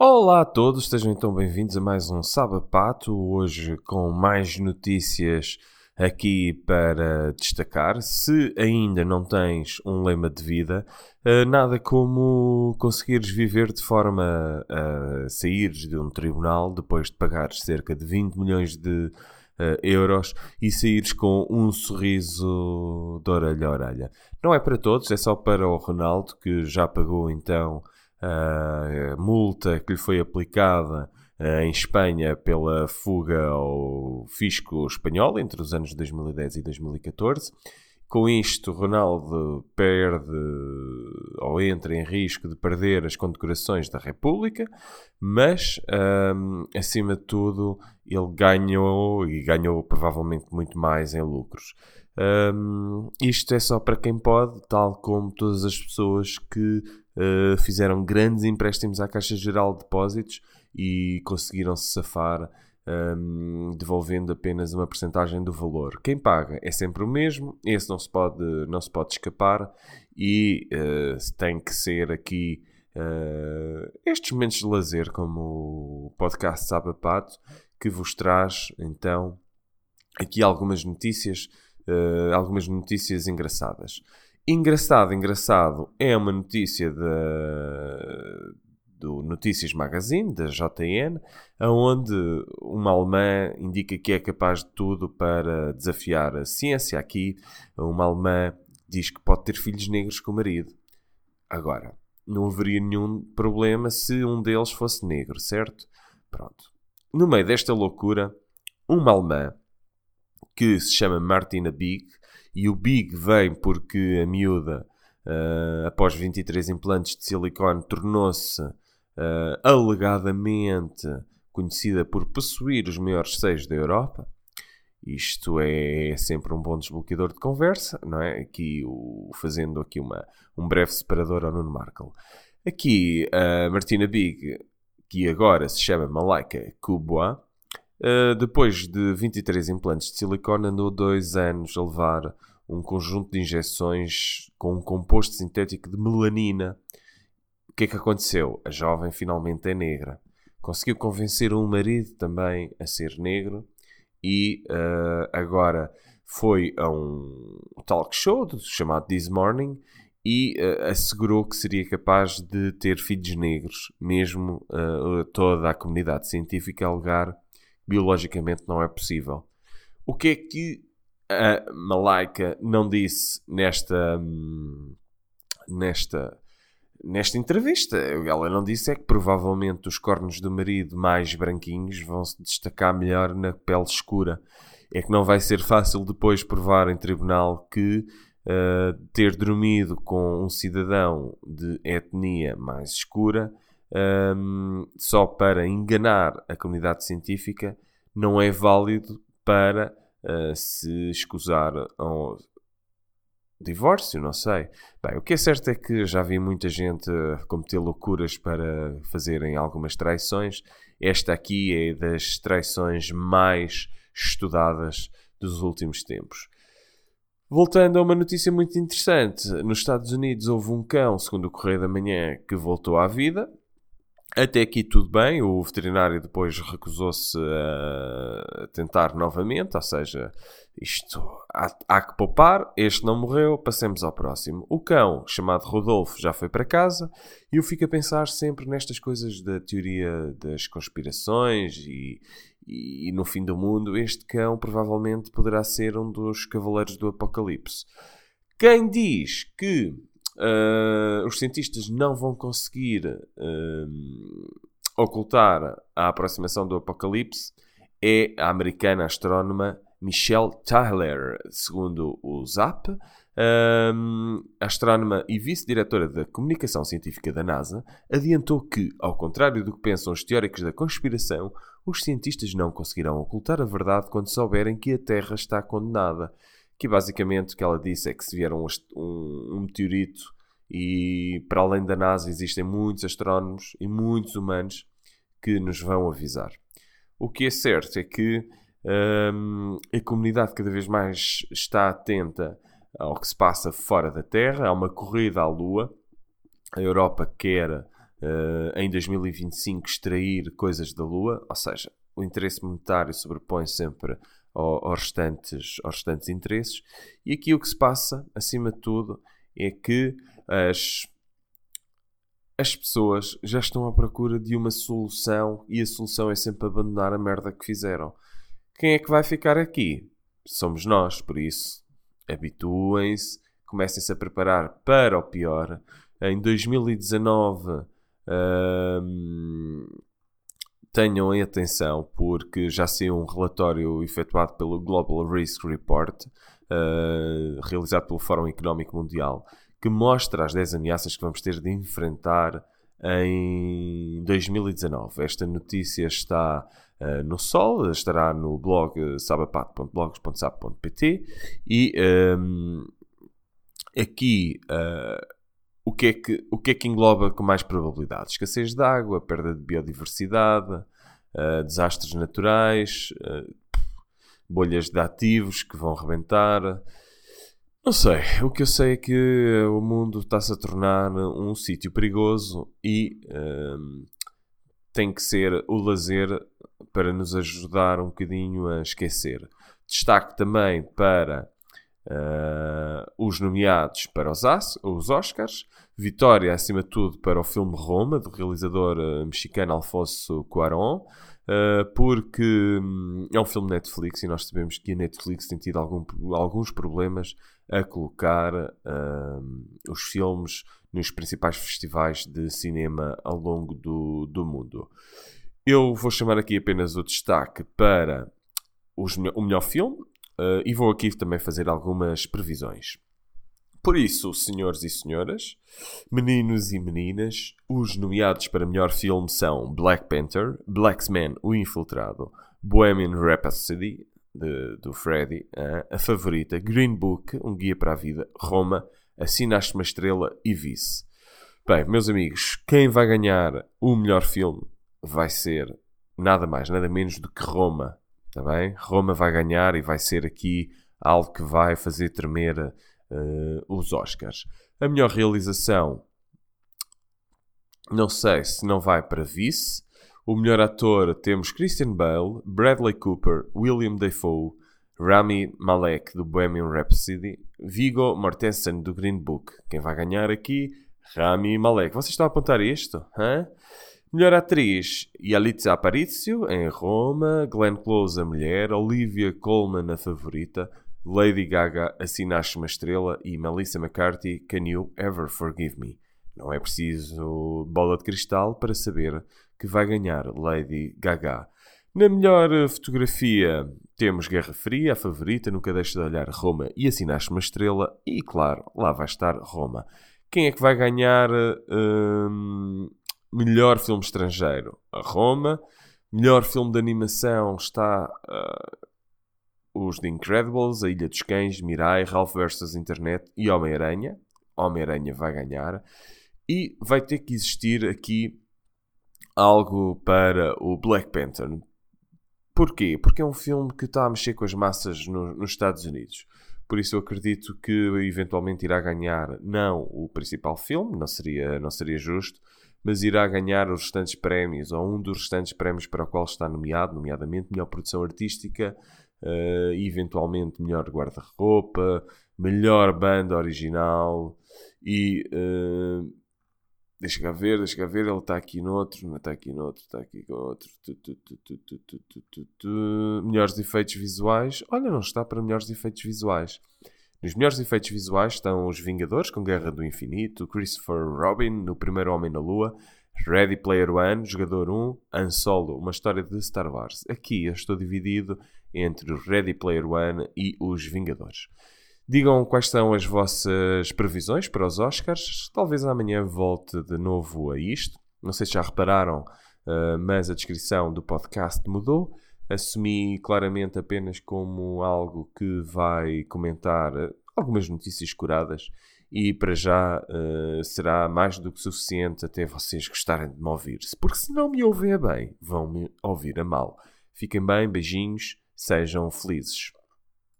Olá a todos, sejam então bem-vindos a mais um Sabapato, hoje com mais notícias aqui para destacar. Se ainda não tens um lema de vida, eh, nada como conseguires viver de forma a saíres de um tribunal depois de pagares cerca de 20 milhões de uh, euros e saíres com um sorriso de orelha a orelha. Não é para todos, é só para o Ronaldo que já pagou então a multa que lhe foi aplicada uh, em Espanha pela fuga ao fisco espanhol entre os anos 2010 e 2014. Com isto, Ronaldo perde ou entra em risco de perder as condecorações da República, mas, acima de tudo, ele ganhou e ganhou provavelmente muito mais em lucros. Isto é só para quem pode, tal como todas as pessoas que uh, fizeram grandes empréstimos à Caixa Geral de Depósitos e conseguiram se safar um, devolvendo apenas uma porcentagem do valor. Quem paga é sempre o mesmo, esse não se pode, não se pode escapar e uh, tem que ser aqui uh, estes momentos de lazer, como o podcast Sabapato, que vos traz então aqui algumas notícias, uh, algumas notícias engraçadas. Engraçado, engraçado é uma notícia do Notícias Magazine, da JN, onde uma alemã indica que é capaz de tudo para desafiar a ciência. Aqui, uma alemã diz que pode ter filhos negros com o marido. Agora, não haveria nenhum problema se um deles fosse negro, certo? Pronto. No meio desta loucura, uma alemã que se chama Martina Big, e o Big vem porque a miúda, uh, após 23 implantes de silicone, tornou-se uh, alegadamente conhecida por possuir os maiores seios da Europa. Isto é sempre um bom desbloqueador de conversa, não é? Aqui, o, fazendo aqui uma, um breve separador ao Nuno Markle. Aqui, a Martina Big, que agora se chama Malaika uh, depois de 23 implantes de silicone, andou dois anos a levar um conjunto de injeções com um composto sintético de melanina que é que aconteceu? A jovem finalmente é negra. Conseguiu convencer um marido também a ser negro e uh, agora foi a um talk show chamado This Morning e uh, assegurou que seria capaz de ter filhos negros, mesmo uh, toda a comunidade científica alegar que biologicamente não é possível. O que é que a Malaika não disse nesta, hum, nesta Nesta entrevista, ela não disse é que provavelmente os cornos do marido mais branquinhos vão se destacar melhor na pele escura. É que não vai ser fácil depois provar em tribunal que uh, ter dormido com um cidadão de etnia mais escura um, só para enganar a comunidade científica não é válido para uh, se escusar divórcio, não sei. Bem, o que é certo é que já vi muita gente cometer loucuras para fazerem algumas traições. Esta aqui é das traições mais estudadas dos últimos tempos. Voltando a uma notícia muito interessante, nos Estados Unidos houve um cão, segundo o Correio da Manhã, que voltou à vida. Até aqui tudo bem, o veterinário depois recusou-se a tentar novamente, ou seja, isto há, há, que poupar, este não morreu, passemos ao próximo. O cão, chamado Rodolfo, já foi para casa e eu fico a pensar sempre nestas coisas da teoria das conspirações e, e, e no fim do mundo, este cão provavelmente poderá ser um dos cavaleiros do apocalipse. Quem diz que uh, os cientistas não vão conseguir uh, ocultar a aproximação do apocalipse é a americana astrónoma Michelle Tyler, segundo o ZAP. Um, a astrónoma e vice-diretora da comunicação científica da NASA adiantou que, ao contrário do que pensam os teóricos da conspiração, os cientistas não conseguirão ocultar a verdade quando souberem que a Terra está condenada que basicamente o que ela disse é que se vier um, um, um meteorito e para além da NASA existem muitos astrónomos e muitos humanos que nos vão avisar. O que é certo é que um, a comunidade cada vez mais está atenta ao que se passa fora da Terra. Há uma corrida à Lua. A Europa quer uh, em 2025 extrair coisas da Lua, ou seja, o interesse monetário sobrepõe sempre aos restantes, aos restantes interesses. E aqui o que se passa, acima de tudo, é que as, as pessoas já estão à procura de uma solução e a solução é sempre abandonar a merda que fizeram. Quem é que vai ficar aqui? Somos nós, por isso habituem-se, comecem-se a preparar para o pior. Em 2019 hum, tenham em atenção porque já saiu um relatório efetuado pelo Global Risk Report, uh, realizado pelo Fórum Económico Mundial, que mostra as 10 ameaças que vamos ter de enfrentar em 2019. Esta notícia está uh, no Sol, estará no blog sabapato.blogs.sap.pt e um, aqui uh, que é que, o que é que engloba com mais probabilidade? Escassez de água, perda de biodiversidade, uh, desastres naturais, bolhas de ativos que vão rebentar não sei. O que eu sei é que o mundo está-se a tornar um sítio perigoso e um, tem que ser o lazer para nos ajudar um bocadinho a esquecer. Destaque também para uh, os nomeados para os, os Oscars. Vitória, acima de tudo, para o filme Roma, do realizador uh, mexicano Alfonso Cuarón. Uh, porque um, é um filme Netflix e nós sabemos que a Netflix tem tido algum, alguns problemas a colocar uh, os filmes nos principais festivais de cinema ao longo do, do mundo. Eu vou chamar aqui apenas o destaque para os, o melhor filme uh, e vou aqui também fazer algumas previsões. Por isso, senhores e senhoras, meninos e meninas, os nomeados para melhor filme são Black Panther, Blacksman, o Infiltrado, Bohemian Rhapsody, de, do Freddy, a favorita, Green Book, Um Guia para a Vida, Roma, Assinaste uma Estrela e Vice. Bem, meus amigos, quem vai ganhar o melhor filme vai ser nada mais, nada menos do que Roma. Está bem? Roma vai ganhar e vai ser aqui algo que vai fazer tremer uh, os Oscars. A melhor realização, não sei se não vai para Vice. O melhor ator temos Christian Bale, Bradley Cooper, William Dafoe, Rami Malek do Bohemian Rhapsody, Viggo Mortensen do Green Book. Quem vai ganhar aqui? Rami Malek. Vocês estão a apontar isto? Melhor atriz, Yalitza Aparicio, em Roma, Glenn Close, a mulher, Olivia Colman, a favorita, Lady Gaga, Assinaste uma Estrela e Melissa McCarthy, Can You Ever Forgive Me? Não é preciso bola de cristal para saber que vai ganhar Lady Gaga. Na melhor fotografia temos Guerra Fria, a favorita, nunca deixa de olhar Roma e assinaste uma estrela, e claro, lá vai estar Roma. Quem é que vai ganhar hum, melhor filme estrangeiro? A Roma. Melhor filme de animação está uh, os The Incredibles, A Ilha dos Cães, Mirai, Ralph vs Internet e Homem-Aranha. Homem-Aranha vai ganhar. E vai ter que existir aqui algo para o Black Panther. Porquê? Porque é um filme que está a mexer com as massas no, nos Estados Unidos. Por isso eu acredito que eventualmente irá ganhar não o principal filme, não seria, não seria justo, mas irá ganhar os restantes prémios, ou um dos restantes prémios para o qual está nomeado, nomeadamente melhor produção artística, uh, eventualmente melhor guarda-roupa, melhor banda original e uh, deixa cá ver, deixa cá ver, ele está aqui no outro, não está aqui no outro, está aqui com outro. Tu, tu, tu, melhores efeitos visuais. Olha, não está para melhores efeitos visuais. Nos melhores efeitos visuais estão os Vingadores com Guerra do Infinito, Christopher Robin no Primeiro Homem na Lua, Ready Player One, Jogador 1, Han Solo, uma história de Star Wars. Aqui eu estou dividido entre o Ready Player One e os Vingadores. Digam quais são as vossas previsões para os Oscars. Talvez amanhã volte de novo a isto. Não sei se já repararam, uh, mas a descrição do podcast mudou. Assumi claramente apenas como algo que vai comentar algumas notícias curadas e para já uh, será mais do que suficiente até vocês gostarem de me ouvir. Porque se não me ouvem bem, vão me ouvir a mal. Fiquem bem, beijinhos, sejam felizes.